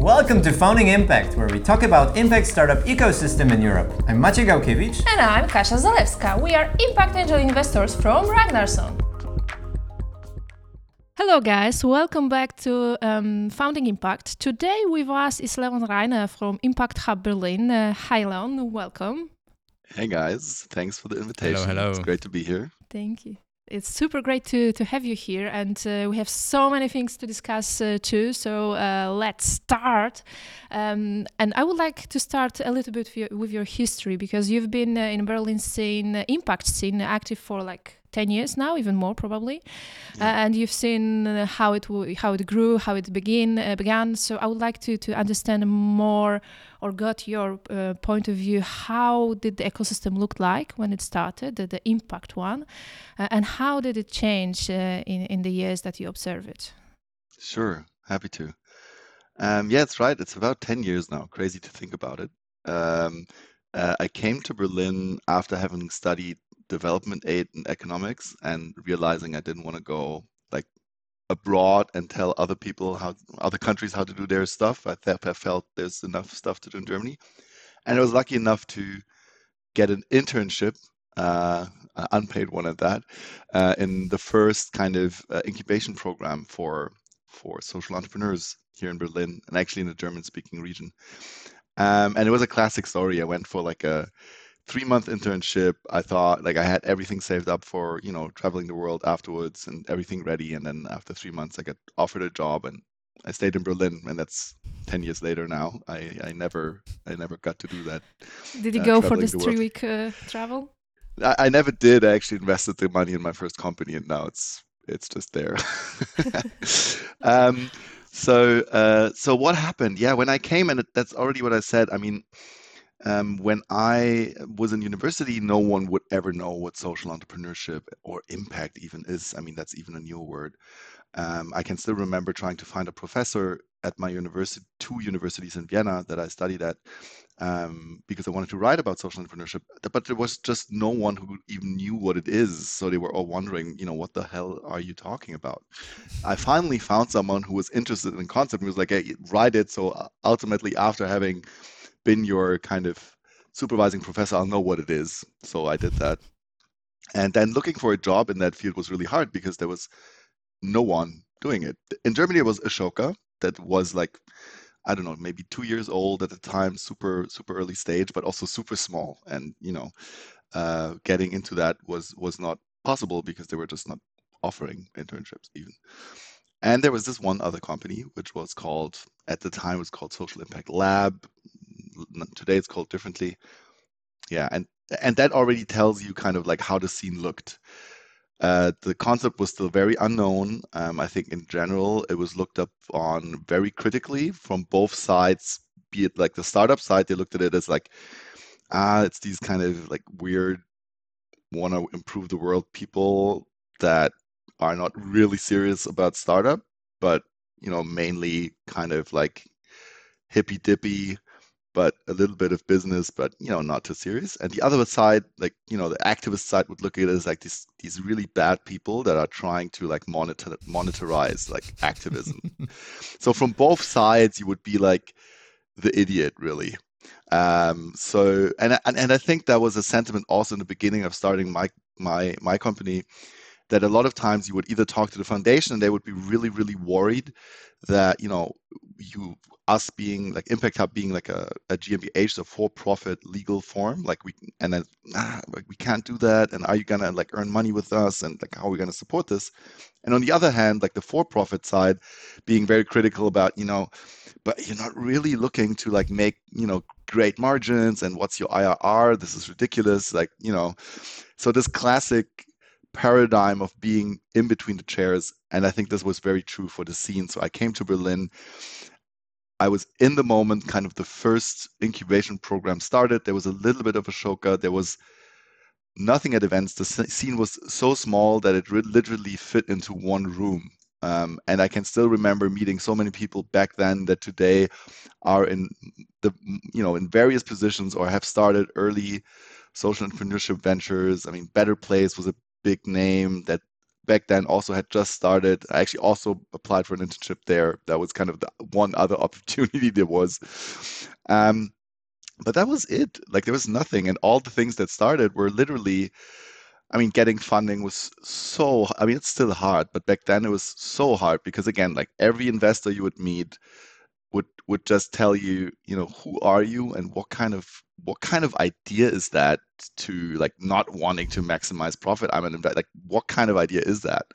Welcome to Founding Impact, where we talk about impact startup ecosystem in Europe. I'm Maciej Gałkiewicz. And I'm Kasia Zalewska. We are impact angel investors from Ragnarson. Hello, guys. Welcome back to um, Founding Impact. Today with us is Leon Reiner from Impact Hub Berlin. Uh, hi, Leon. Welcome. Hey, guys. Thanks for the invitation. Hello, hello. It's great to be here. Thank you. It's super great to, to have you here, and uh, we have so many things to discuss uh, too. So uh, let's start. Um, and I would like to start a little bit with your, with your history because you've been uh, in Berlin scene, uh, impact scene, active for like 10 years now even more probably uh, and you've seen uh, how it how it grew how it begin uh, began so i would like to to understand more or got your uh, point of view how did the ecosystem look like when it started the, the impact one uh, and how did it change uh, in in the years that you observe it Sure. Happy to. Um, yeah, it's right. It's about 10 years now. Crazy to think about it. Um, uh, I came to Berlin after having studied development aid and economics and realizing I didn't want to go like abroad and tell other people how other countries how to do their stuff. I, th- I felt there's enough stuff to do in Germany, and I was lucky enough to get an internship, uh, an unpaid one at that, uh, in the first kind of uh, incubation program for for social entrepreneurs here in Berlin and actually in the German-speaking region. Um, and it was a classic story. I went for like a three month internship. I thought like I had everything saved up for, you know, traveling the world afterwards and everything ready. And then after three months, I got offered a job and I stayed in Berlin. And that's 10 years later now. I, I never, I never got to do that. did you Uh, go for this three week uh, travel I, I never did. I actually invested the money in my first company and now it's, it's just there. um, so, uh, so what happened? Yeah, when I came, and that's already what I said. I mean, um, when I was in university, no one would ever know what social entrepreneurship or impact even is. I mean, that's even a new word. Um, I can still remember trying to find a professor at my university, two universities in Vienna that I studied at, um, because I wanted to write about social entrepreneurship. But there was just no one who even knew what it is. So they were all wondering, you know, what the hell are you talking about? I finally found someone who was interested in the concept and was like, hey, write it. So uh, ultimately, after having been your kind of supervising professor, I'll know what it is. So I did that. And then looking for a job in that field was really hard because there was no one doing it. In Germany, it was Ashoka that was like, I don't know, maybe two years old at the time, super, super early stage, but also super small. And, you know, uh, getting into that was was not possible because they were just not offering internships even. And there was this one other company, which was called, at the time, it was called Social Impact Lab. Today it's called differently. Yeah, and and that already tells you kind of like how the scene looked. Uh, the concept was still very unknown. Um, I think in general, it was looked up on very critically from both sides, be it like the startup side, they looked at it as like, ah, it's these kind of like weird, want to improve the world people that are not really serious about startup, but you know, mainly kind of like hippy dippy, but a little bit of business, but you know, not too serious. And the other side, like you know, the activist side would look at it as like these these really bad people that are trying to like monitor monetize like activism. so from both sides, you would be like the idiot, really. Um, so and, and and I think that was a sentiment also in the beginning of starting my my my company that a lot of times you would either talk to the foundation and they would be really really worried that you know you us being like impact hub being like a, a gmbh so for profit legal form like we and then ah, like we can't do that and are you gonna like earn money with us and like how are we gonna support this? And on the other hand like the for profit side being very critical about you know but you're not really looking to like make you know great margins and what's your irr this is ridiculous like you know. So this classic paradigm of being in between the chairs. And I think this was very true for the scene. So I came to Berlin. I was in the moment, kind of the first incubation program started. There was a little bit of a Ashoka. There was nothing at events. The scene was so small that it literally fit into one room. Um, and I can still remember meeting so many people back then that today are in the you know in various positions or have started early social entrepreneurship ventures. I mean, Better Place was a big name that back then also had just started. I actually also applied for an internship there. That was kind of the one other opportunity there was. Um, but that was it. Like there was nothing, and all the things that started were literally. I mean, getting funding was so. I mean, it's still hard, but back then it was so hard because again, like every investor you would meet would would just tell you, you know, who are you and what kind of what kind of idea is that to like not wanting to maximize profit? I'm an investor. Like, what kind of idea is that?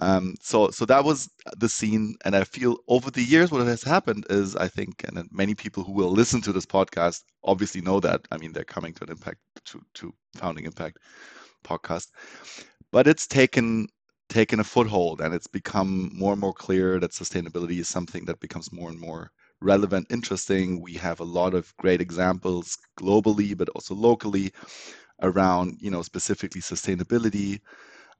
Um, so so that was the scene, and I feel over the years what has happened is I think, and many people who will listen to this podcast obviously know that. I mean, they're coming to an impact to to founding impact podcast, but it's taken taken a foothold, and it's become more and more clear that sustainability is something that becomes more and more relevant, interesting. We have a lot of great examples globally, but also locally around, you know, specifically sustainability.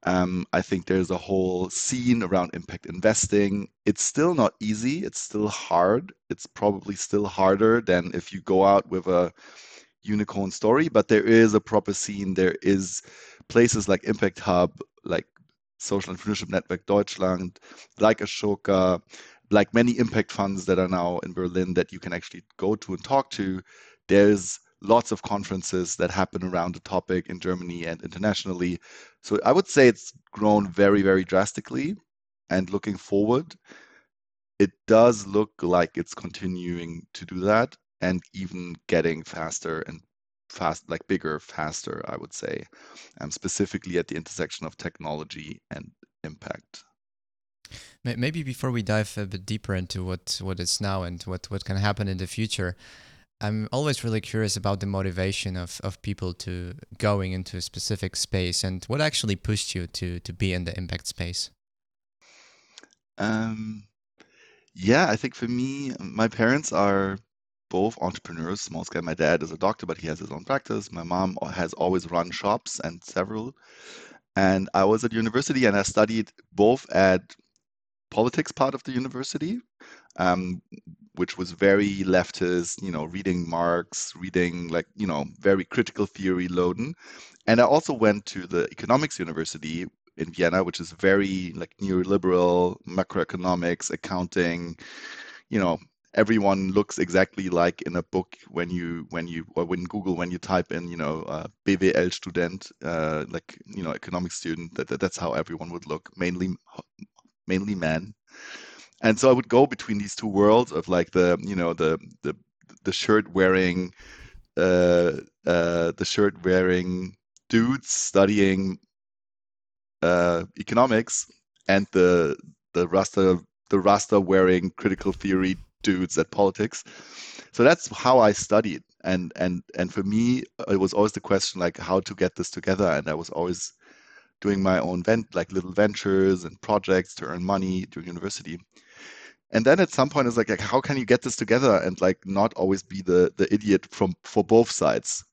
Um, I think there's a whole scene around impact investing. It's still not easy. It's still hard. It's probably still harder than if you go out with a unicorn story, but there is a proper scene. There is places like Impact Hub, like Social Entrepreneurship Network Deutschland, like Ashoka, like many impact funds that are now in Berlin that you can actually go to and talk to. There's lots of conferences that happen around the topic in Germany and internationally. So I would say it's grown very, very drastically. And looking forward, it does look like it's continuing to do that and even getting faster and fast, like bigger, faster, I would say, um, specifically at the intersection of technology and impact. Maybe before we dive a bit deeper into what, what is now and what, what can happen in the future, I'm always really curious about the motivation of, of people to going into a specific space and what actually pushed you to to be in the impact space. Um, yeah, I think for me, my parents are both entrepreneurs, small scale. My dad is a doctor, but he has his own practice. My mom has always run shops and several. And I was at university and I studied both at politics part of the university, um, which was very leftist, you know, reading Marx, reading like, you know, very critical theory loading. And I also went to the economics university in Vienna, which is very like neoliberal, macroeconomics, accounting, you know, everyone looks exactly like in a book when you when you or when Google when you type in you know uh, BWL student uh, like you know economic student that, that, that's how everyone would look mainly mainly men. And so I would go between these two worlds of like the you know the the the shirt wearing uh, uh, the shirt wearing dudes studying uh, economics and the the rasta the rasta wearing critical theory dudes at politics. So that's how I studied, and and and for me, it was always the question like how to get this together, and I was always doing my own vent like little ventures and projects to earn money during university. And then at some point it's like, like how can you get this together and like not always be the the idiot from for both sides?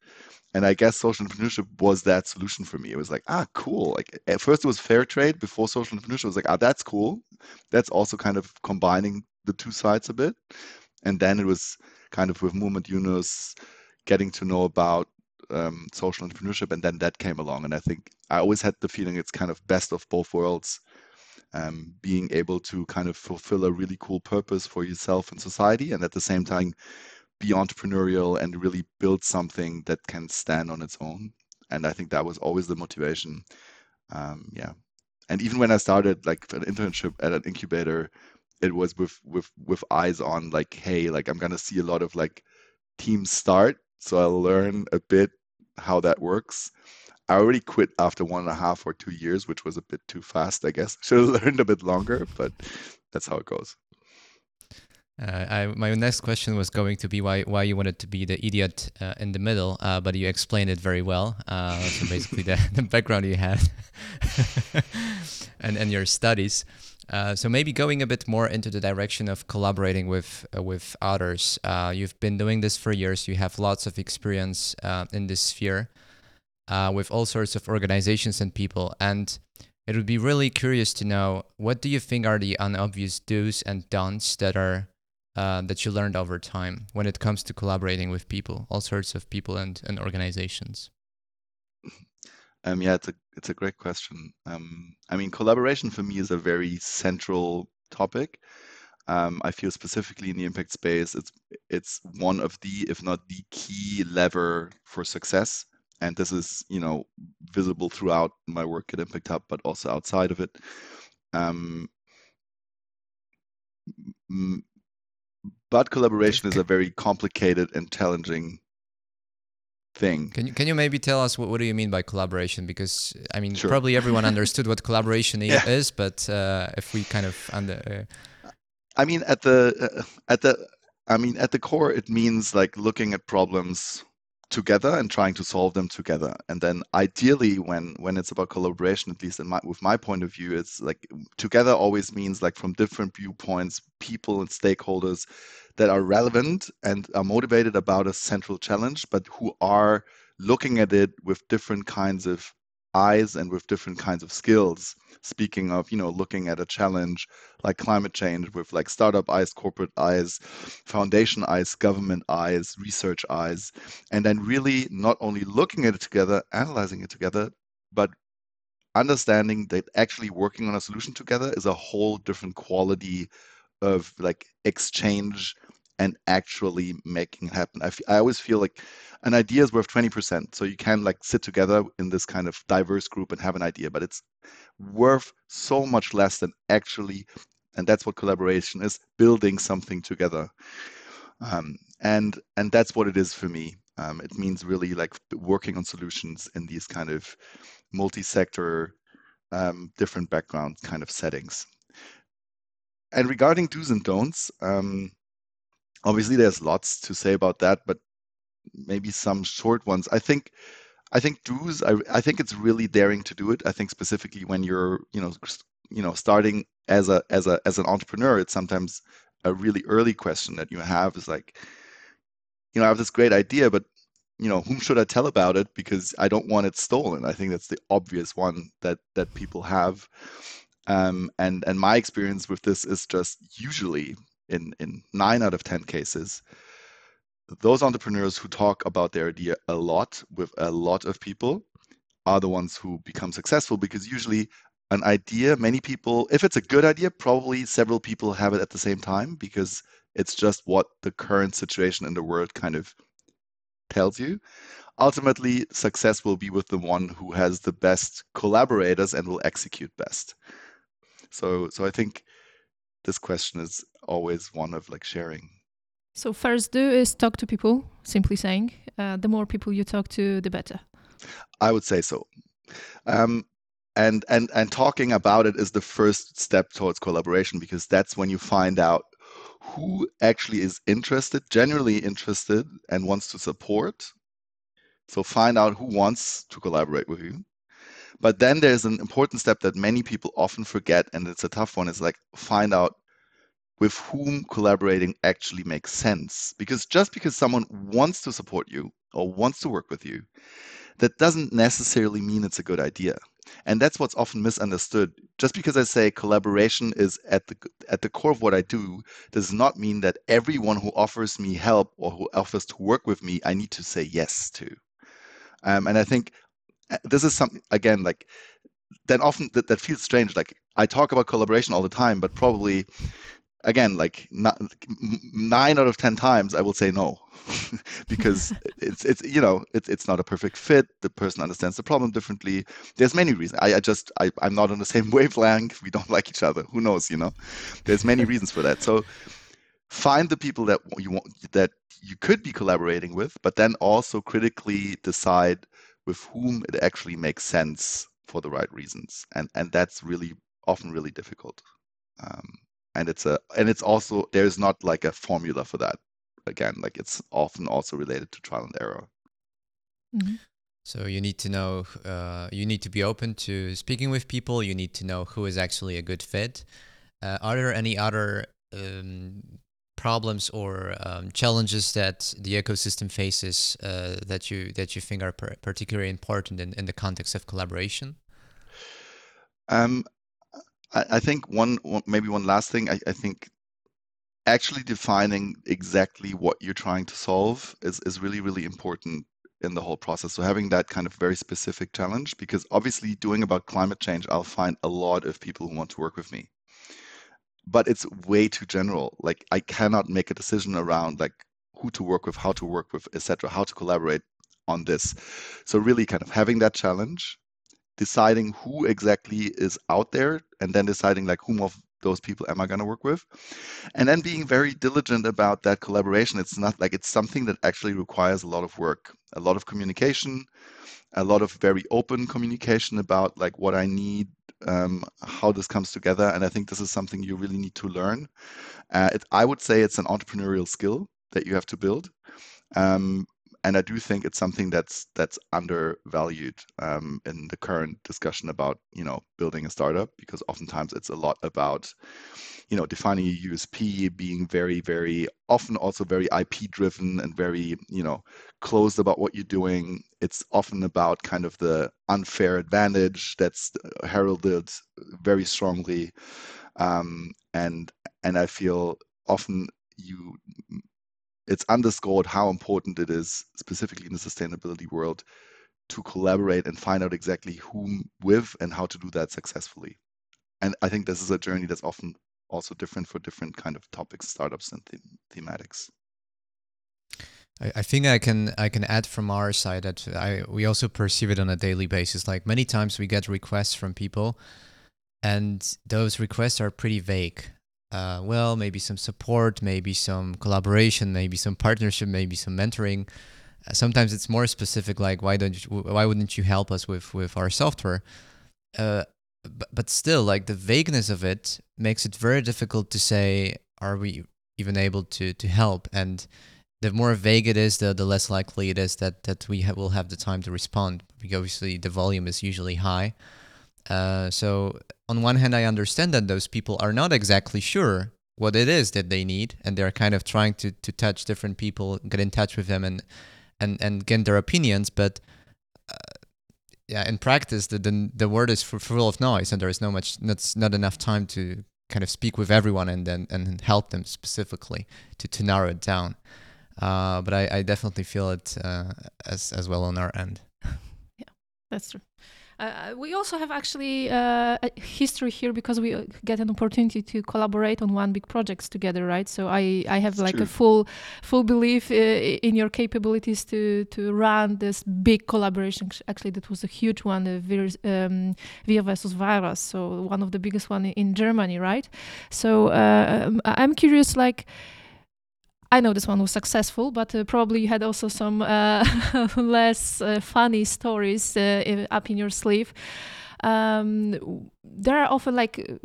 And i guess social entrepreneurship was that solution for me. It was like ah cool. Like at first it was fair trade. Before social entrepreneurship it was like ah that's cool. That's also kind of combining the two sides a bit and then it was kind of with Muhammad Yunus getting to know about um, social entrepreneurship and then that came along and i think i always had the feeling it's kind of best of both worlds um, being able to kind of fulfill a really cool purpose for yourself and society, and at the same time be entrepreneurial and really build something that can stand on its own. And I think that was always the motivation. Um, yeah, and even when I started like an internship at an incubator, it was with with with eyes on like, hey, like I'm gonna see a lot of like teams start, so I'll learn a bit how that works I already quit after one and a half or two years, which was a bit too fast, I guess. Should have learned a bit longer, but that's how it goes. Uh, I, my next question was going to be why why you wanted to be the idiot uh, in the middle, uh, but you explained it very well. Uh, so basically, the, the background you had and and your studies. Uh, so maybe going a bit more into the direction of collaborating with uh, with others. you've been doing this for years. You have lots of experience in this sphere uh, with all sorts of organizations and people. And it would be really curious to know what do you think are the unobvious do's and don'ts that are uh, that you learned over time when it comes to collaborating with people, all sorts of people and, and organizations. Um, yeah, it's a it's a great question. Um, I mean, collaboration for me is a very central topic. Um, I feel specifically in the impact space, it's it's one of the, if not the key lever for success. And this is, you know, visible throughout my work at Impact Hub, but also outside of it. Um, but collaboration is a very complicated and challenging thing. Can you can you maybe tell us what, what do you mean by collaboration? Because I mean, Sure. probably everyone understood what collaboration Yeah. is, but uh, if we kind of under, uh, I mean, at the uh, at the I mean, at the core, it means like looking at problems together and trying to solve them together. And then ideally, when when it's about collaboration, at least in my with my point of view, it's like together always means like from different viewpoints, people and stakeholders that are relevant and are motivated about a central challenge, but who are looking at it with different kinds of eyes and with different kinds of skills. Speaking of you know looking at a challenge like climate change with like startup eyes corporate eyes foundation eyes government eyes research eyes and then really not only looking at it together analyzing it together but understanding that actually working on a solution together is a whole different quality of like exchange and actually making it happen. I always feel like an idea is worth 20% so you can like sit together in this kind of diverse group and have an idea but it's worth so much less than actually and that's what collaboration is building something together. Um, and and that's what it is for me. Um, it means really like working on solutions in these kind of multi-sector um, different background kind of settings. And regarding do's and don'ts um, obviously there's lots to say about that but maybe some short ones. I think i think do's I, I think it's really daring to do it. I think specifically when you're you know you know starting as a as a as an entrepreneur it's sometimes a really early question that you have is like you know i have this great idea but you know whom should i tell about it? Because i don't want it stolen. I think that's the obvious one that that people have. Um, and and my experience with this is just usually in in nine out of ten cases those entrepreneurs who talk about their idea a lot with a lot of people are the ones who become successful because usually an idea many people if it's a good idea probably several people have it at the same time because it's just what the current situation in the world kind of tells you. Ultimately success will be with the one who has the best collaborators and will execute best. So so i think this question is always one of like sharing So first do is talk to people. Simply saying, uh, the more people you talk to, the better. I would say so. Um, and and and talking about it is the first step towards collaboration because that's when you find out who actually is interested, genuinely interested, and wants to support. So find out who wants to collaborate with you. But then there's an important step that many people often forget, and it's a tough one. Is like find out with whom collaborating actually makes sense. Because just because someone wants to support you or wants to work with you, that doesn't necessarily mean it's a good idea. And that's what's often misunderstood. Just because I say collaboration is at the at the core of what I do, does not mean that everyone who offers me help or who offers to work with me, I need to say yes to. Um, and I think this is something again like then often that, that feels strange. Like I talk about collaboration all the time, but probably again like not, nine out of ten times I will say no because it's it's you know it's it's not a perfect fit. The person understands the problem differently. There's many reasons. I, I just I, I'm not on the same wavelength. We don't like each other. Who knows? You know, there's many reasons for that. So find the people that you want that you could be collaborating with, but then also critically decide with whom it actually makes sense for the right reasons, and and that's really often really difficult. Um, and it's a and it's also there's not like a formula for that. Again, like it's often also related to trial and error. Mhm. So you need to know, uh, you need to be open to speaking with people. You need to know who is actually a good fit. Uh, are there any other um, problems or um, challenges that the ecosystem faces uh, that you that you think are par- particularly important in, in the context of collaboration? Um, I, I think one, one maybe one last thing. I, I think actually defining exactly what you're trying to solve is, is really really important in the whole process. So having that kind of very specific challenge, because obviously doing about climate change, I'll find a lot of people who want to work with me. But it's way too general. Like I cannot make a decision around like who to work with, how to work with, etc., how to collaborate on this. So really kind of having that challenge, deciding who exactly is out there, and then deciding like whom of those people am I going to work with? And then being very diligent about that collaboration. It's not like it's something that actually requires a lot of work, a lot of communication, a lot of very open communication about like what I need, um, how this comes together. And I think this is something you really need to learn. Uh, it, I would say it's an entrepreneurial skill that you have to build. Um, and I do think it's something that's that's undervalued um, in the current discussion about you know building a startup because oftentimes it's a lot about you know defining a USP, being very very often also very IP driven and very you know closed about what you're doing. It's often about kind of the unfair advantage that's heralded very strongly, um, and and I feel often you it's underscored how important it is, specifically in the sustainability world, to collaborate and find out exactly whom with and how to do that successfully. And I think this is a journey that's often also different for different kind of topics, startups, and them- thematics. I, I think I can I can add from our side that I we also perceive it on a daily basis. Like many times we get requests from people, and those requests are pretty vague uh, well, maybe some support, maybe some collaboration, maybe some partnership, maybe some mentoring. Uh, sometimes it's more specific, like why don't you, why wouldn't you help us with with our software? Uh, but, but still, like the vagueness of it makes it very difficult to say, are we even able to to help? And the more vague it is, the the less likely it is that that we ha- will have the time to respond. Because obviously the volume is usually high. Uh, so on one hand, I understand that those people are not exactly sure what it is that they need, and they're kind of trying to to touch different people, get in touch with them, and and and get their opinions. But uh, yeah, in practice, the, the the word is full of noise, and there is no much not not enough time to kind of speak with everyone and then and help them specifically to to narrow it down. Uh, but I, I definitely feel it uh, as as well on our end. yeah, that's true. Uh, we also have actually uh, a history here because we uh, get an opportunity to collaborate on one big projects together, right? So I, I have like a full full belief uh, in your capabilities to to run this big collaboration. Actually, that was a huge one, uh, Vir, um, Wir versus Virus, so one of the biggest one in Germany, right? So uh, I'm curious, like I know this one was successful, but uh, probably you had also some uh, less uh, funny stories uh, up in your sleeve. Um, there are often like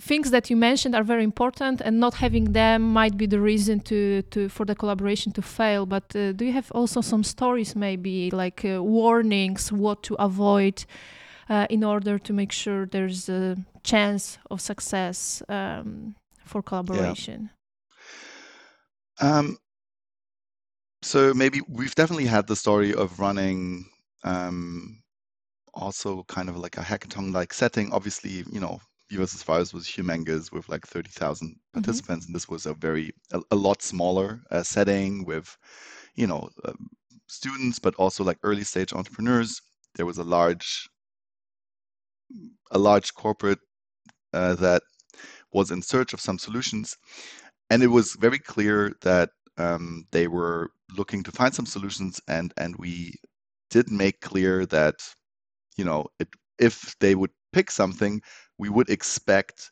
things that you mentioned are very important, and not having them might be the reason to, to for the collaboration to fail. But uh, do you have also some stories, maybe like uh, warnings, what to avoid? in order to make sure there's a chance of success um, for collaboration. Yeah. Um, so maybe we've definitely had the story of running um, also kind of like a hackathon-like setting. Obviously, you know, US Virus was humongous with like 30,000 mm-hmm. participants, mm-hmm. and this was a very a, a lot smaller uh, setting with, you know, um, students, but also like early stage entrepreneurs. There was a large a large corporate uh, that was in search of some solutions and it was very clear that um, they were looking to find some solutions, and and we did make clear that you know it, if they would pick something, we would expect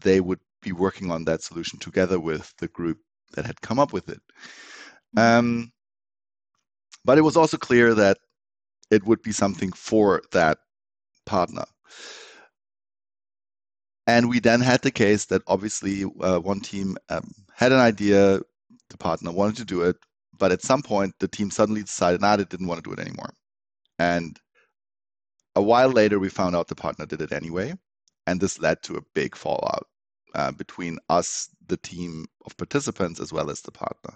they would be working on that solution together with the group that had come up with it. Mm-hmm. Um, but it was also clear that it would be something for that partner. And we then had the case that obviously uh, one team um, had an idea, the partner wanted to do it, but at some point the team suddenly decided, nah, they didn't want to do it anymore. And a while later, we found out the partner did it anyway. And this led to a big fallout uh, between us, the team of participants, as well as the partner.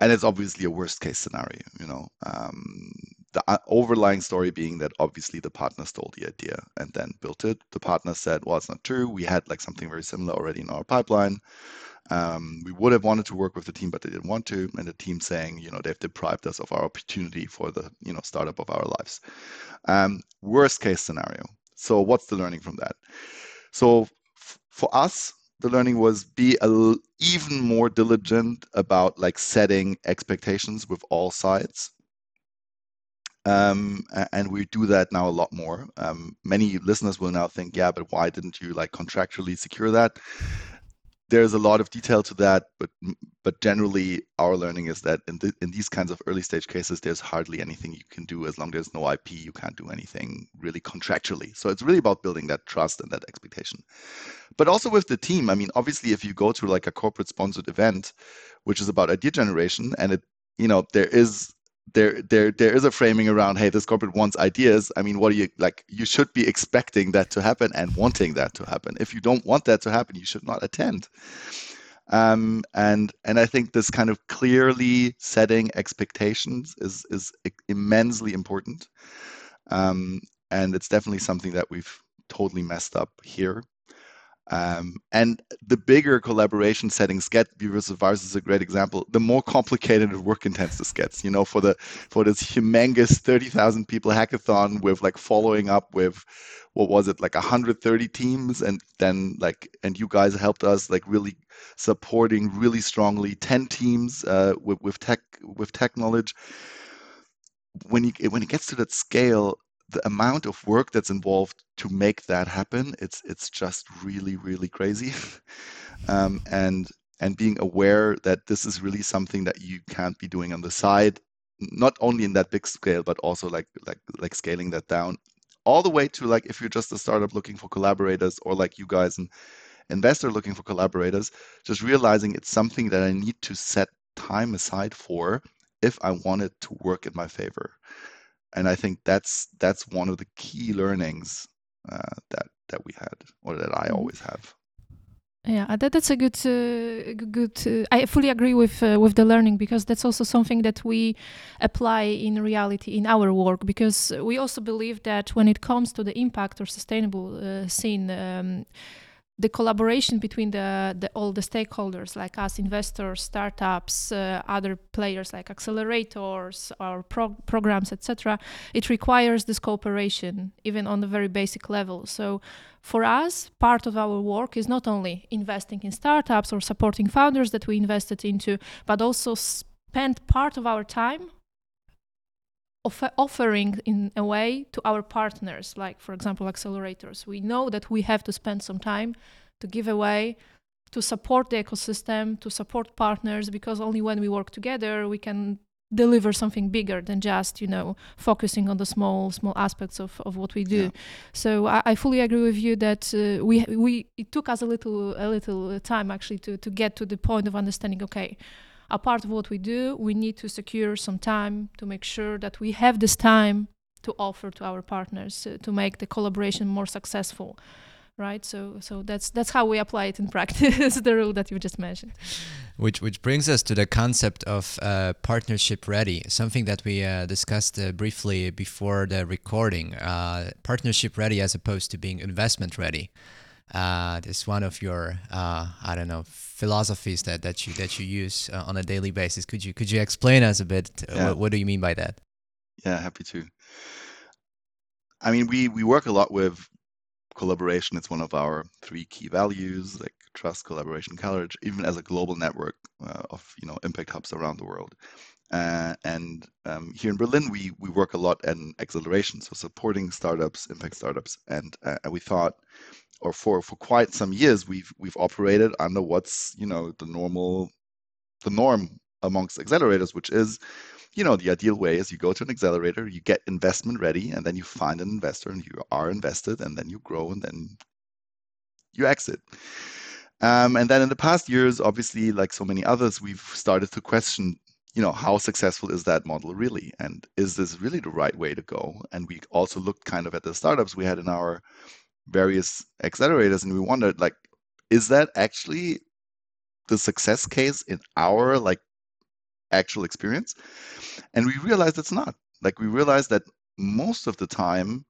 And it's obviously a worst case scenario, you know. Um, the uh, overlying story being that obviously the partner stole the idea and then built it. The partner said, well, it's not true. We had like something very similar already in our pipeline. Um, we would have wanted to work with the team, but they didn't want to, and the team saying, you know, they've deprived us of our opportunity for the, you know, startup of our lives. Um, worst case scenario. So what's the learning from that? So f- for us, the learning was be a, even more diligent about like setting expectations with all sides um, and we do that now a lot more. Um, many listeners will now think, yeah, but why didn't you like contractually secure that? There's a lot of detail to that, but but generally our learning is that in th- in these kinds of early stage cases, there's hardly anything you can do as long as there's no IP. You can't do anything really contractually. So it's really about building that trust and that expectation. But also with the team, I mean, obviously, if you go to like a corporate sponsored event, which is about idea generation, and it you know there is there there there is a framing around hey this corporate wants ideas. I mean what are you like you should be expecting that to happen and wanting that to happen. If you don't want that to happen you should not attend. Um, and and i think this kind of clearly setting expectations is is immensely important. Um, and it's definitely something that we've totally messed up here um, and the bigger collaboration settings get, of Vars is a great example. The more complicated and work intense this gets. You know, for the for this humongous thirty thousand people hackathon with like following up with what was it like 130 teams, and then like and you guys helped us like really supporting really strongly 10 teams uh, with with tech with tech knowledge. When you when it gets to that scale, the amount of work that's involved to make that happen it's it's just really really crazy. Um, and and being aware that this is really something that you can't be doing on the side not only in that big scale but also like like like scaling that down. All the way to like if you're just a startup looking for collaborators or like you guys an investor looking for collaborators just realizing it's something that i need to set time aside for if i want it to work in my favor and I think that's that's one of the key learnings uh, that that we had or that I mm-hmm. always have. Yeah, that, that's a good, uh, good. Uh, I fully agree with uh, with the learning because that's also something that we apply in reality in our work. Because we also believe that when it comes to the impact or sustainable uh, scene. Um, the collaboration between the, the, all the stakeholders like us investors startups uh, other players like accelerators or pro- programs etc it requires this cooperation even on the very basic level. So for us part of our work is not only investing in startups or supporting founders that we invested into but also spend part of our time offering in a way to our partners, like for example accelerators. We know that we have to spend some time to give away, to support the ecosystem, to support partners, because only when we work together we can deliver something bigger than just you know focusing on the small small aspects of, of what we do yeah. so I, I, fully agree with you that uh, we we it took us a little a little time actually to to get to the point of understanding okay a part of what we do, we need to secure some time to make sure that we have this time to offer to our partners uh, to make the collaboration more successful right? So so that's that's how we apply it in practice the rule that you just mentioned. Which which brings us to the concept of uh, partnership ready something that we uh, discussed uh, briefly before the recording uh, partnership ready as opposed to being investment ready uh, it's one of your uh, I don't know philosophies that, that you that you use uh, on a daily basis. Could you could you explain us a bit? Uh, yeah. What, what do you mean by that? Yeah, happy to. I mean, we we work a lot with collaboration. It's one of our three key values, like trust, collaboration, courage. Even as a global network uh, of you know impact hubs around the world. Uh, and um, here in Berlin, we we work a lot in acceleration, so supporting startups, impact startups, and uh, we thought, or for for quite some years, we've we've operated under what's you know the normal, the norm amongst accelerators, which is, you know, the ideal way is you go to an accelerator, you get investment ready, and then you find an investor, and you are invested, and then you grow, and then you exit. Um, and then in the past years, obviously, like so many others, we've started to question you know how successful is that model really? And is this really the right way to go? And we also looked kind of at the startups we had in our various accelerators and we wondered like is that actually the success case in our like actual experience? And we realized it's not. Like we realized that most of the time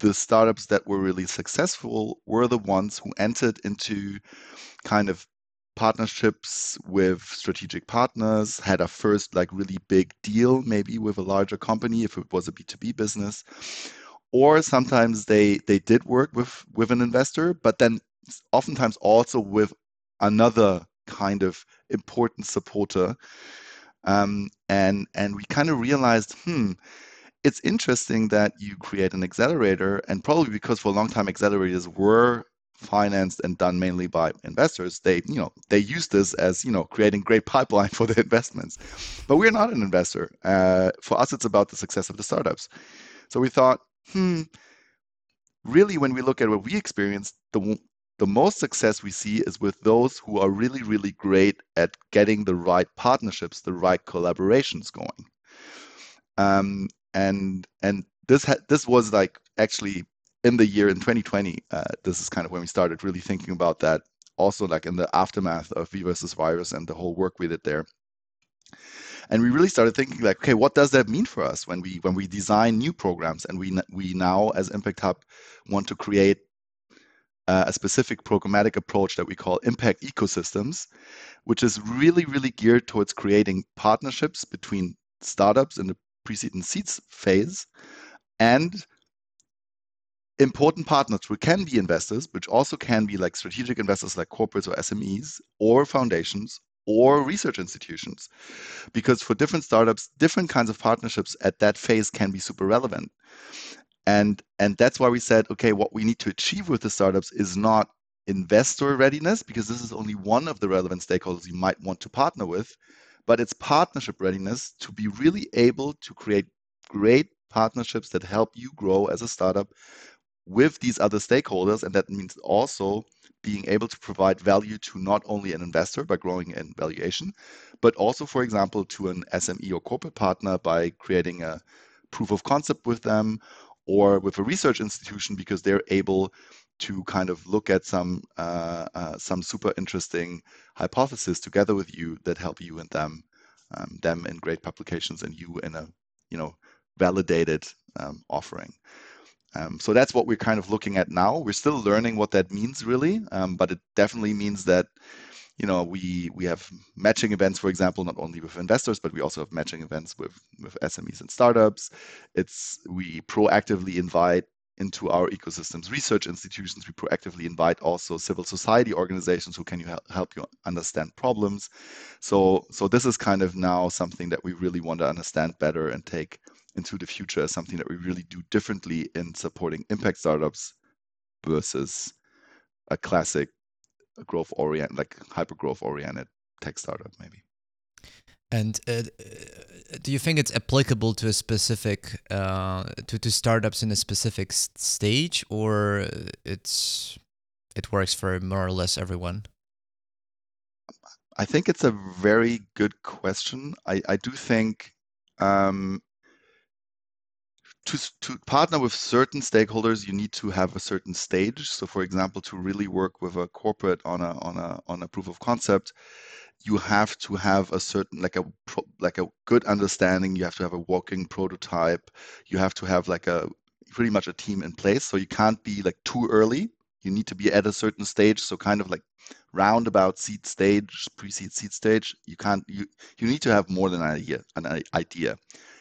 the startups that were really successful were the ones who entered into kind of partnerships with strategic partners, had a first like really big deal, maybe with a larger company if it was a B2B business. Or sometimes they they did work with with an investor, but then oftentimes also with another kind of important supporter. Um, and and we kind of realized, hmm, it's interesting that you create an accelerator, and probably because for a long time accelerators were financed and done mainly by investors they you know they use this as you know creating great pipeline for the investments. But we're not an investor. Uh, for us it's about the success of the startups. So we thought hmm really when we look at what we experienced the the most success we see is with those who are really really great at getting the right partnerships the right collaborations going. Um, and and this ha- this was like actually in the year in 2020, uh, this is kind of when we started really thinking about that. Also, like in the aftermath of Wir versus Virus and the whole work we did there, and we really started thinking like, okay, what does that mean for us when we when we design new programs and we we now as Impact Hub want to create uh, a specific programmatic approach that we call impact ecosystems, which is really really geared towards creating partnerships between startups in the pre-seed and seeds phase and important partners who can be investors, which also can be like strategic investors like corporates or SMEs or foundations or research institutions. Because for different startups, different kinds of partnerships at that phase can be super relevant. And and that's why we said, okay, what we need to achieve with the startups is not investor readiness, because this is only one of the relevant stakeholders you might want to partner with, but it's partnership readiness to be really able to create great partnerships that help you grow as a startup with these other stakeholders. And that means also being able to provide value to not only an investor by growing in valuation, but also, for example, to an SME or corporate partner by creating a proof of concept with them or with a research institution because they're able to kind of look at some uh, uh, some super interesting hypotheses together with you that help you and them um, them in great publications and you in a you know validated um, offering. Um, so that's what we're kind of looking at now. We're still learning what that means, really, um, but it definitely means that you know we we have matching events, for example, not only with investors, but we also have matching events with with SMEs and startups. It's we proactively invite into our ecosystems research institutions we proactively invite also civil society organizations who can you help you understand problems so so this is kind of now something that we really want to understand better and take into the future as something that we really do differently in supporting impact startups versus a classic growth oriented, like hyper growth oriented tech startup, maybe. And uh, do you think it's applicable to a specific uh, to to startups in a specific stage, or it's it works for more or less everyone? I think it's a very good question. I, I do think um, to, to partner with certain stakeholders, you need to have a certain stage. So, for example, to really work with a corporate on a on a on a proof of concept, you have to have a certain like a like a good understanding. You have to have a working prototype. You have to have like a pretty much a team in place. So you can't be like too early. You need to be at a certain stage. So kind of like roundabout seed stage, pre-seed seed stage. You can't you you need to have more than an idea. An idea.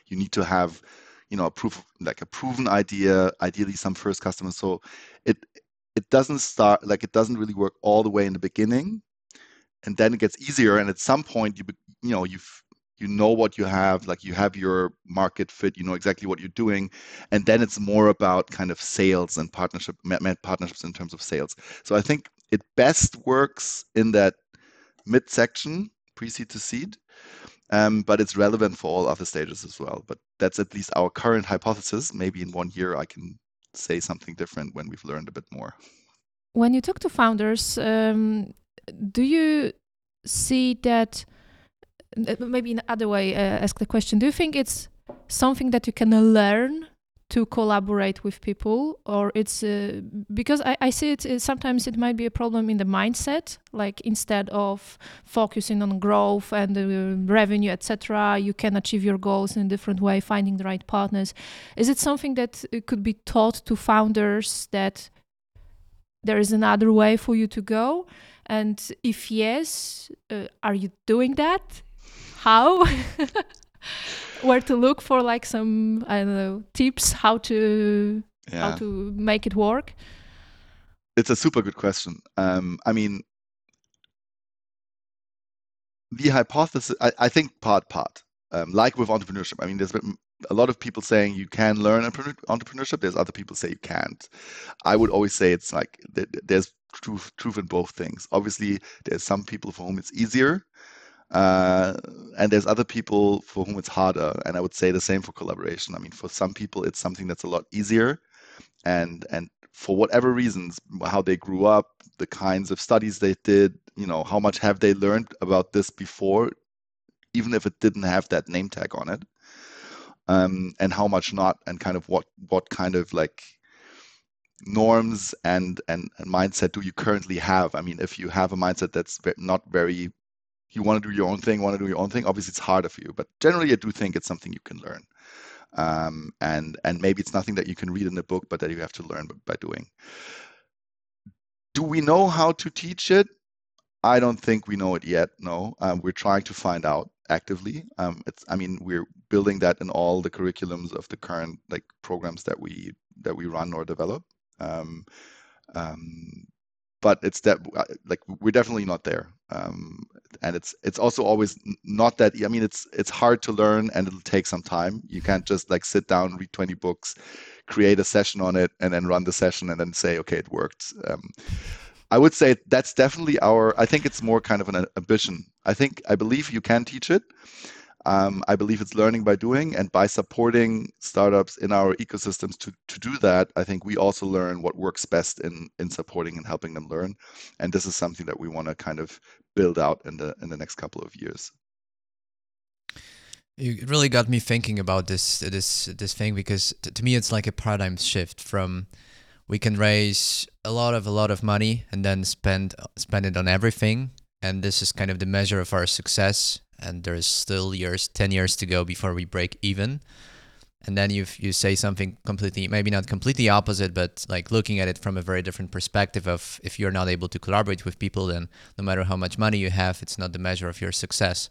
You need to have you know a proof like a proven idea ideally some first customers. So it it doesn't start like it doesn't really work all the way in the beginning and then it gets easier and at some point you you know you've you know what you have like you have your market fit you know exactly what you're doing and then it's more about kind of sales and partnership partnerships in terms of sales. So i think it best works in that mid section pre-seed to seed um, but it's relevant for all other stages as well. But that's at least our current hypothesis. Maybe in one year I can say something different when we've learned a bit more. When you talk to founders, um, do you see that? Maybe in another way, uh, ask the question: Do you think it's something that you can learn to collaborate with people or it's uh, because I, I see it, sometimes it might be a problem in the mindset like instead of focusing on growth and uh, revenue etc you can achieve your goals in a different way finding the right partners is it something that uh, could be taught to founders that there is another way for you to go And if yes, uh, are you doing that? How? Where to look for like some I don't know tips how to Yeah. how to make it work? It's a super good question. Um, I mean, the hypothesis, I, I think part part. Um, like with entrepreneurship, I mean, there's been a lot of people saying you can learn entrepreneurship. There's other people say you can't. I would always say it's like th- th- there's truth truth in both things. Obviously, there's some people for whom it's easier, uh, and there's other people for whom it's harder. And I would say the same for collaboration. I mean, for some people, it's something that's a lot easier, and and for whatever reasons, how they grew up, the kinds of studies they did, you know, how much have they learned about this before, even if it didn't have that name tag on it, um, and how much not, and kind of what what kind of like norms and, and and mindset do you currently have? I mean, if you have a mindset that's not very, you want to do your own thing, want to do your own thing, obviously it's harder for you. But generally, I do think it's something you can learn um, and and maybe it's nothing that you can read in a book, but that you have to learn by doing. Do we know how to teach it? I don't think we know it yet. No, um, we're trying to find out actively. Um, it's I mean we're building that in all the curriculums of the current like programs that we that we run or develop. Um, um, but it's that uh, like we're definitely not there. Um, and it's it's also always not that i mean it's it's hard to learn and it'll take some time. You can't just like sit down read 20 books create a session on it and then run the session and then say okay it worked. Um, i would say that's definitely our i think it's more kind of an ambition. I think i believe you can teach it um, I believe it's learning by doing, and by supporting startups in our ecosystems to, to do that, I think we also learn what works best in in supporting and helping them learn. And this is something that we want to kind of build out in the in the next couple of years. You really got me thinking about this this this thing because to me it's like a paradigm shift from we can raise a lot of a lot of money and then spend spend it on everything and this is kind of the measure of our success and there's still years 10 years to go before we break even. And then you you say something completely maybe not completely opposite but like looking at it from a very different perspective of if you're not able to collaborate with people then no matter how much money you have it's not the measure of your success.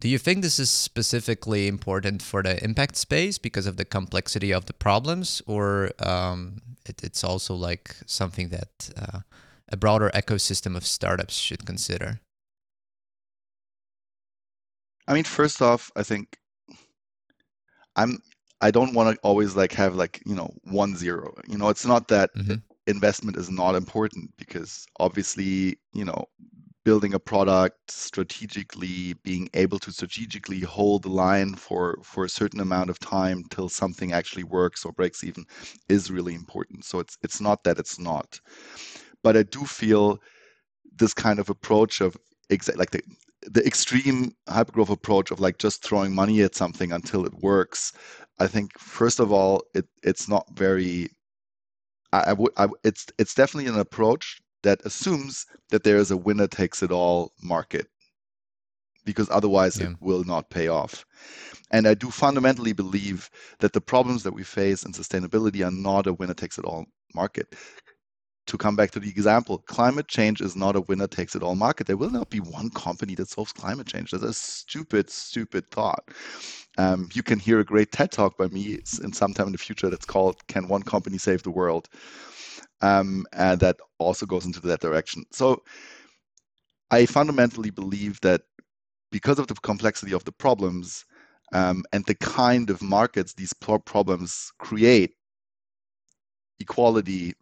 Do you think this is specifically important for the impact space because of the complexity of the problems, or um, it, it's also like something that uh, a broader ecosystem of startups should consider? I mean, first off, I think I'm I don't want to always like have like you know one zero. You know, it's not that Mhm. investment is not important because obviously you know building a product strategically, being able to strategically hold the line for for a certain amount of time till something actually works or breaks even is really important. So it's it's not that it's not. But I do feel this kind of approach of exa- like the the extreme hypergrowth approach of like just throwing money at something until it works. I think first of all, it it's not very I, I would I, it's it's definitely an approach that assumes that there is a winner takes it all market because otherwise Yeah. it will not pay off. And I do fundamentally believe that the problems that we face in sustainability are not a winner takes it all market. To come back to the example, climate change is not a winner takes it all market. There will not be one company that solves climate change. That's a stupid, stupid thought. Um, you can hear a great TED talk by me in some time in the future that's called "Can One Company Save the World?" um, and that also goes into that direction. So I fundamentally believe that because of the complexity of the problems um, and the kind of markets these problems create, equality,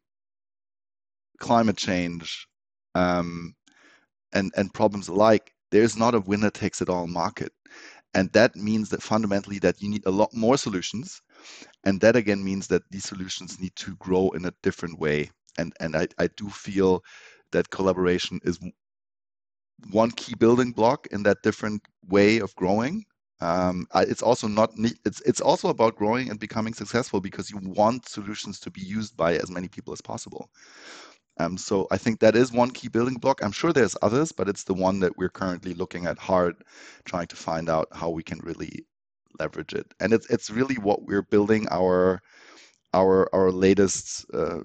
climate change, um, and and problems alike, there's not a winner takes it all market, and that means that fundamentally that you need a lot more solutions, and that again means that these solutions need to grow in a different way, and and I I do feel that collaboration is one key building block in that different way of growing. Um, it's also not it's it's also about growing and becoming successful because you want solutions to be used by as many people as possible. Um, so I think that is one key building block. I'm sure there's others, but it's the one that we're currently looking at hard, trying to find out how we can really leverage it. And it's it's really what we're building our our our latest uh,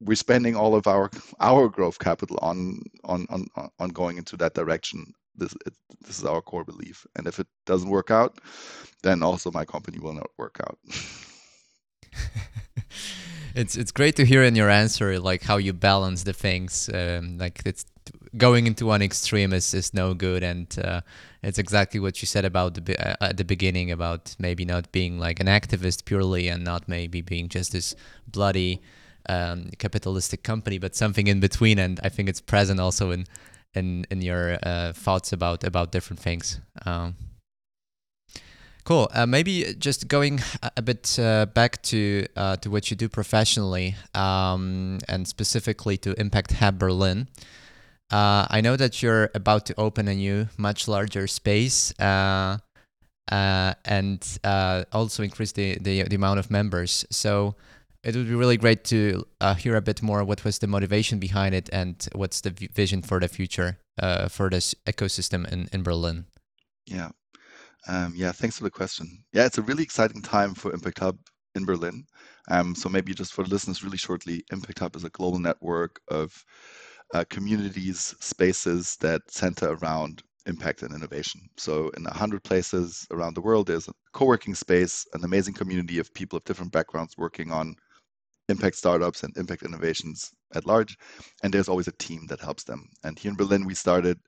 we're spending all of our our growth capital on on on on going into that direction. This it, this is our core belief, and if it doesn't work out, then also my company will not work out. it's it's great to hear in your answer like how you balance the things. Um, like it's going into one extreme is, is no good and uh, it's exactly what you said about the uh, at the beginning about maybe not being like an activist purely and not maybe being just this bloody um, capitalistic company but something in between and i think it's present also in in in your uh, thoughts about about different things um, Cool. Uh, maybe just going a bit uh, back to uh, to what you do professionally, um, and specifically to Impact Hub Berlin. Uh, I know that you're about to open a new, much larger space, uh, uh, and also increase the, the the amount of members. So it would be really great to hear a bit more. What was the motivation behind it, and what's the vision for the future for this ecosystem in in Berlin? Yeah. Um, yeah, thanks for the question. Yeah, it's a really exciting time for Impact Hub in Berlin. Um, so maybe just for the listeners, really shortly, Impact Hub is a global network of uh, communities, spaces that center around impact and innovation. So in 100 places around the world, there's a co-working space, an amazing community of people of different backgrounds working on impact startups and impact innovations at large. And there's always a team that helps them. And here in Berlin, we started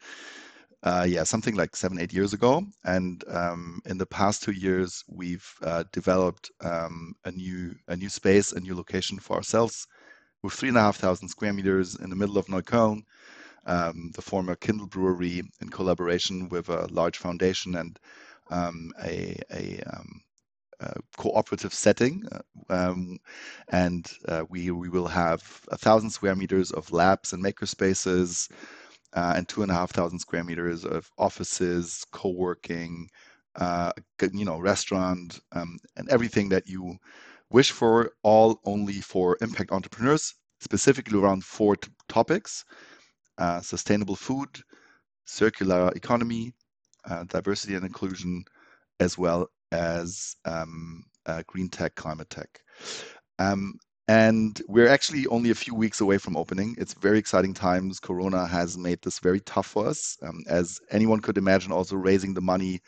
uh, yeah, something like seven, eight years ago. And um, in the past two years, we've uh, developed um, a new a new space, a new location for ourselves, with three and a half thousand square meters in the middle of Neukölln. Um, the former Kindl Brewery, in collaboration with a large foundation and um, a, a, um, a, cooperative setting, uh, um, and uh, we we will have a thousand square meters of labs and maker spaces uh, and two and a half thousand square meters of offices, co-working, uh, you know, restaurant, um, and everything that you wish for, all only for impact entrepreneurs, specifically around four t- topics: uh, sustainable food, circular economy, uh, diversity and inclusion, as well as um, uh, green tech, climate tech. Um, and we're actually only a few weeks away from opening. It's very exciting times. Corona has made this very tough for us. Um, as anyone could imagine, also raising the money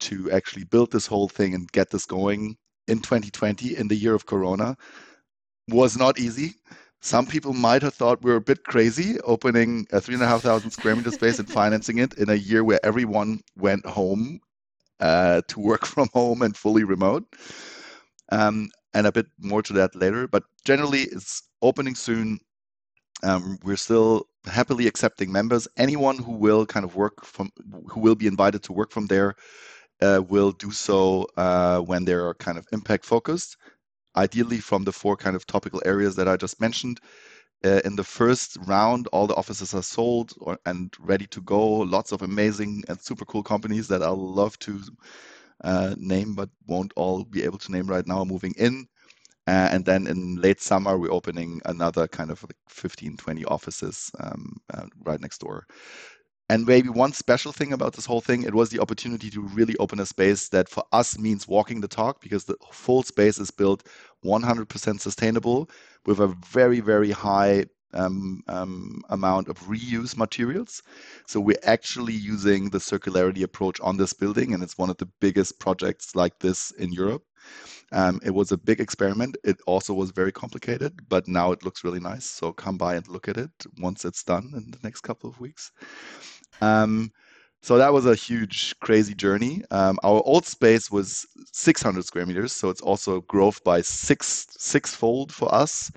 to actually build this whole thing and get this going in 2020, in the year of Corona, was not easy. Some people might have thought we are a bit crazy opening a three and a half thousand square meter space and financing it in a year where everyone went home uh, to work from home and fully remote. Um, and a bit more to that later. But generally, it's opening soon. Um, we're still happily accepting members. Anyone who will kind of work from, who will be invited to work from there, uh, will do so uh, when they're kind of impact focused. Ideally, from the four kind of topical areas that I just mentioned. Uh, in the first round, all the offices are sold or, and ready to go. Lots of amazing and super cool companies that I'll love to uh, name, but won't all be able to name right now, moving in. Uh, and then in late summer, we're opening another kind of like 15, 20 offices um, uh, right next door. And maybe one special thing about this whole thing, it was the opportunity to really open a space that for us means walking the talk because the full space is built 100% sustainable with a very, very high amount of reuse materials. So we're actually using the circularity approach on this building, and it's one of the biggest projects like this in Europe. Um, it was a big experiment. It also was very complicated, but now it looks really nice. So come by and look at it once it's done in the next couple of weeks. Um, so that was a huge, crazy journey. Um, our old space was 600 square meters, so it's also growth by six sixfold for us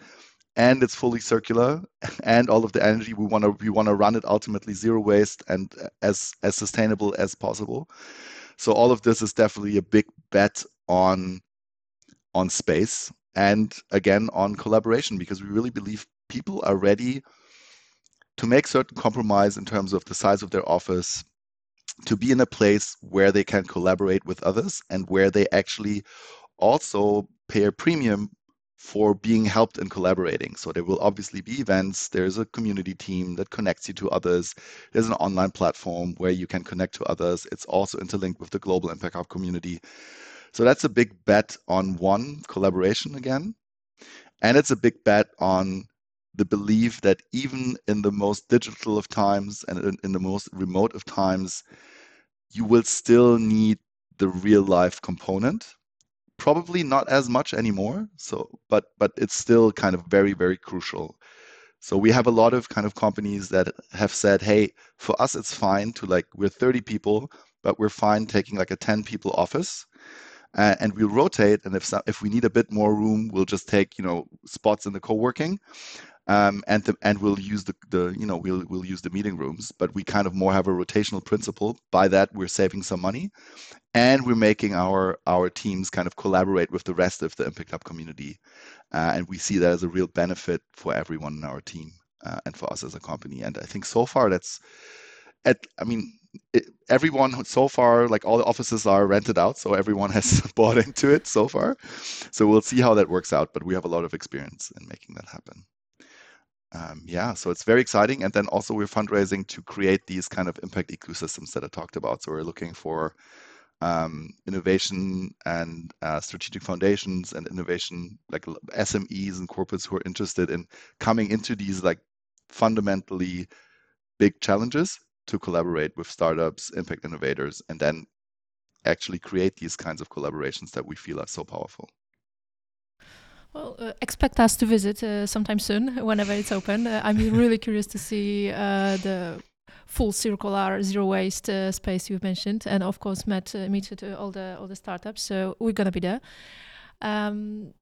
and it's fully circular and all of the energy we want to we want to run it ultimately zero waste and uh, as as sustainable as possible. So all of this is definitely a big bet on on space and again on collaboration because we really believe people are ready to make certain compromise in terms of the size of their office to be in a place where they can collaborate with others and where they actually also pay a premium for being helped and collaborating. So there will obviously be events. There's a community team that connects you to others. There's an online platform where you can connect to others. It's also interlinked with the global Impact Hub community. So that's a big bet on one collaboration again. And it's a big bet on the belief that even in the most digital of times and in, in the most remote of times, you will still need the real life component. Probably not as much anymore. So, but but it's still kind of very very crucial. So we have a lot of kind of companies that have said, hey, for us it's fine to like we're 30 people, but we're fine taking like a 10 people office. Uh, and we'll rotate, and if if we need a bit more room, we'll just take you know spots in the co-working, um, and the, and we'll use the, the you know we'll we'll use the meeting rooms, but we kind of more have a rotational principle. By that, we're saving some money, and we're making our our teams kind of collaborate with the rest of the Impact Lab community, uh, and we see that as a real benefit for everyone in our team uh, and for us as a company. And I think so far that's, at I mean. It, everyone so far, like all the offices are rented out, so everyone has bought into it so far. So we'll see how that works out, but we have a lot of experience in making that happen um, yeah, so it's very exciting. And then also we're fundraising to create these kind of impact ecosystems that I talked about. So we're looking for um, innovation and uh, strategic foundations and innovation like SMEs and corporates who are interested in coming into these like fundamentally big challenges to collaborate with startups, impact innovators, and then actually create these kinds of collaborations that we feel are so powerful. Well, uh, expect us to visit uh, sometime soon, whenever it's open. Uh, I'm really curious to see uh, the full circular zero waste uh, space you've mentioned, and of course, met uh, meet all the all the startups. So we're gonna be there. Um,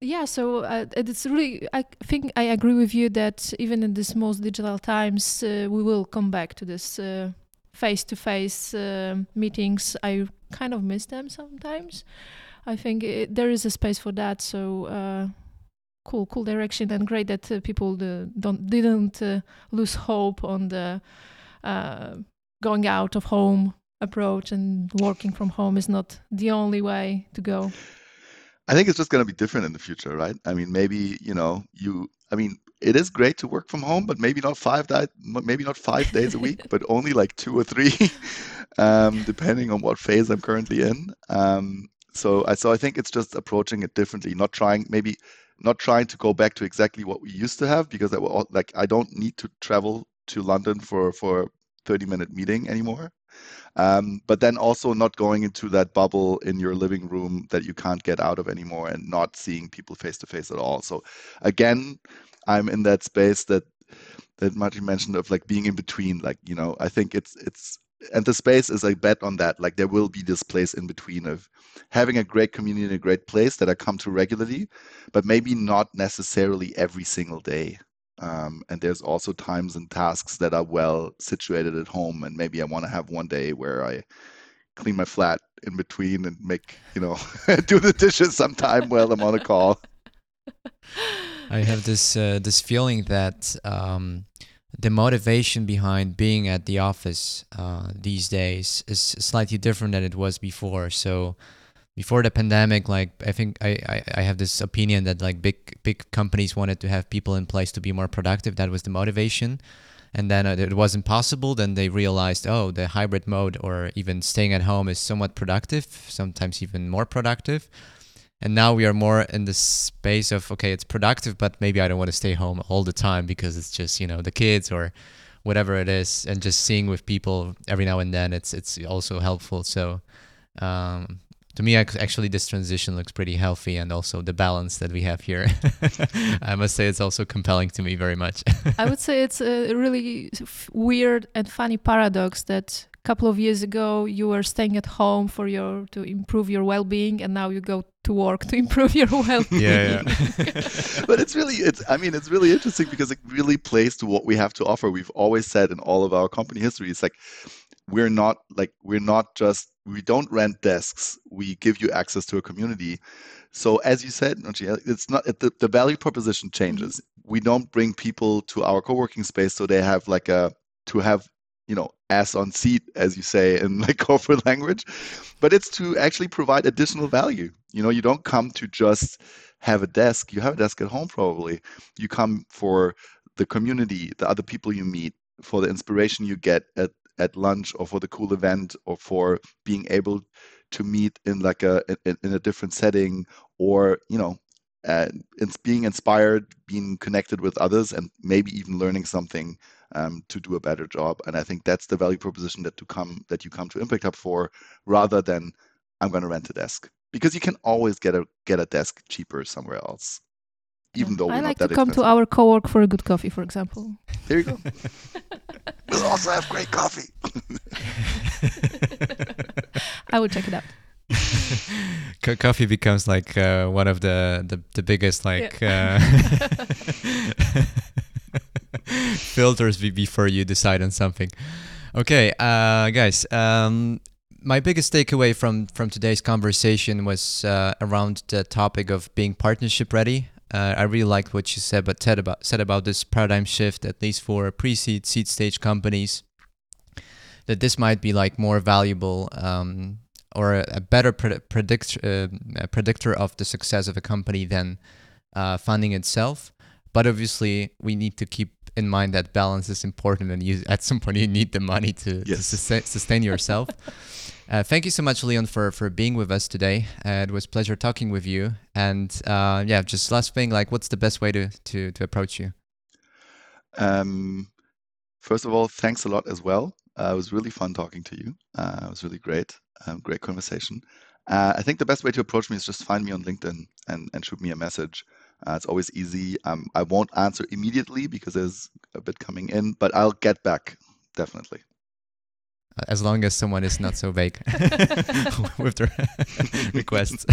yeah, so it's really. I think I agree with you that even in these most digital times, we will come back to this face-to-face meetings. I kind of miss them sometimes. I think it, there is a space for that. So uh, cool, cool direction, and great that uh, people uh, don't didn't uh, lose hope on the uh, going out of home approach and working from home is not the only way to go. I think it's just going to be different in the future, right? I mean, maybe you know, you. I mean, it is great to work from home, but maybe not five di- maybe not five days a week, but only like two or three, um, depending on what phase I'm currently in. Um, so I so I think it's just approaching it differently, not trying maybe not trying to go back to exactly what we used to have because I will like I don't need to travel to London for for 30 minute meeting anymore. Um, but then also not going into that bubble in your living room that you can't get out of anymore and not seeing people face to face at all. So again, I'm in that space that that Martin mentioned of like being in between. Like you know, I think it's it's and the space is a bet on that. Like there will be this place in between of having a great community in a great place that I come to regularly, but maybe not necessarily every single day. Um, and there's also times and tasks that are well situated at home, and maybe I want to have one day where I clean my flat in between and make you know do the dishes sometime while I'm on a call. I have this uh, this feeling that. Um, the motivation behind being at the office uh, these days is slightly different than it was before. So before the pandemic, like I think I, I, I have this opinion that like big big companies wanted to have people in place to be more productive. That was the motivation. And then uh, it wasn't possible. Then they realized, oh, the hybrid mode or even staying at home is somewhat productive, sometimes even more productive and now we are more in the space of okay it's productive but maybe i don't want to stay home all the time because it's just you know the kids or whatever it is and just seeing with people every now and then it's it's also helpful. So um, to me actually this transition looks pretty healthy and also the balance that we have here. I must say it's also compelling to me very much. I would say it's a really weird and funny paradox that couple of years ago you were staying at home for your to improve your well-being and now you go to work to improve your well-being. Yeah, yeah. but it's really it's i mean it's really interesting because it really plays to what we have to offer. We've always said in all of our company history it's like we're not like we're not just we don't rent desks. We give you access to a community. So as you said it's not the, the value proposition changes. Mm-hmm. we don't bring people to our co-working space so they have like a to have you know ass on seat as you say in like corporate language. But it's to actually provide additional value. You know you don't come to just have a desk. You have a desk at home probably. You come for the community the other people you meet for the inspiration you get at at lunch or for the cool event or for being able to meet in like a in, in a different setting or you know and it's being inspired, being connected with others, and maybe even learning something um, to do a better job. And I think that's the value proposition that to come that you come to Impact Hub for, rather than I'm going to rent a desk because you can always get a get a desk cheaper somewhere else. Even though I we're like not to that come to our co-work for a good coffee, for example. There you go. we'll also have great coffee. I will check it out. Co- coffee becomes like uh, one of the, the, the biggest like uh, filters be- before you decide on something. Okay, uh, guys. Um, my biggest takeaway from from today's conversation was uh, around the topic of being partnership ready. Uh, I really liked what you said, but said about said about this paradigm shift, at least for pre-seed, seed stage companies, that this might be like more valuable um, or a, a better pred- predict, uh, predictor of the success of a company than uh, funding itself. But obviously, we need to keep in mind that balance is important, and you at some point you need the money to, to sustain, sustain yourself. Uh, thank you so much, Leon, for, for being with us today. Uh, it was a pleasure talking with you. And uh, yeah, just last thing, like, what's the best way to to, to approach you? Um, first of all, thanks a lot as well. Uh, it was really fun talking to you. Uh, it was really great. Um, great conversation. Uh, I think the best way to approach me is just find me on LinkedIn and, and shoot me a message. Uh, it's always easy. Um, I won't answer immediately because there's a bit coming in, but I'll get back definitely. As long as someone is not so vague with their requests.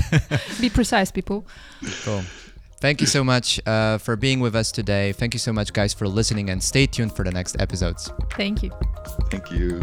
Be precise, people. Cool. Thank you so much uh, for being with us today. Thank you so much, guys, for listening, and stay tuned for the next episodes. Thank you. Thank you.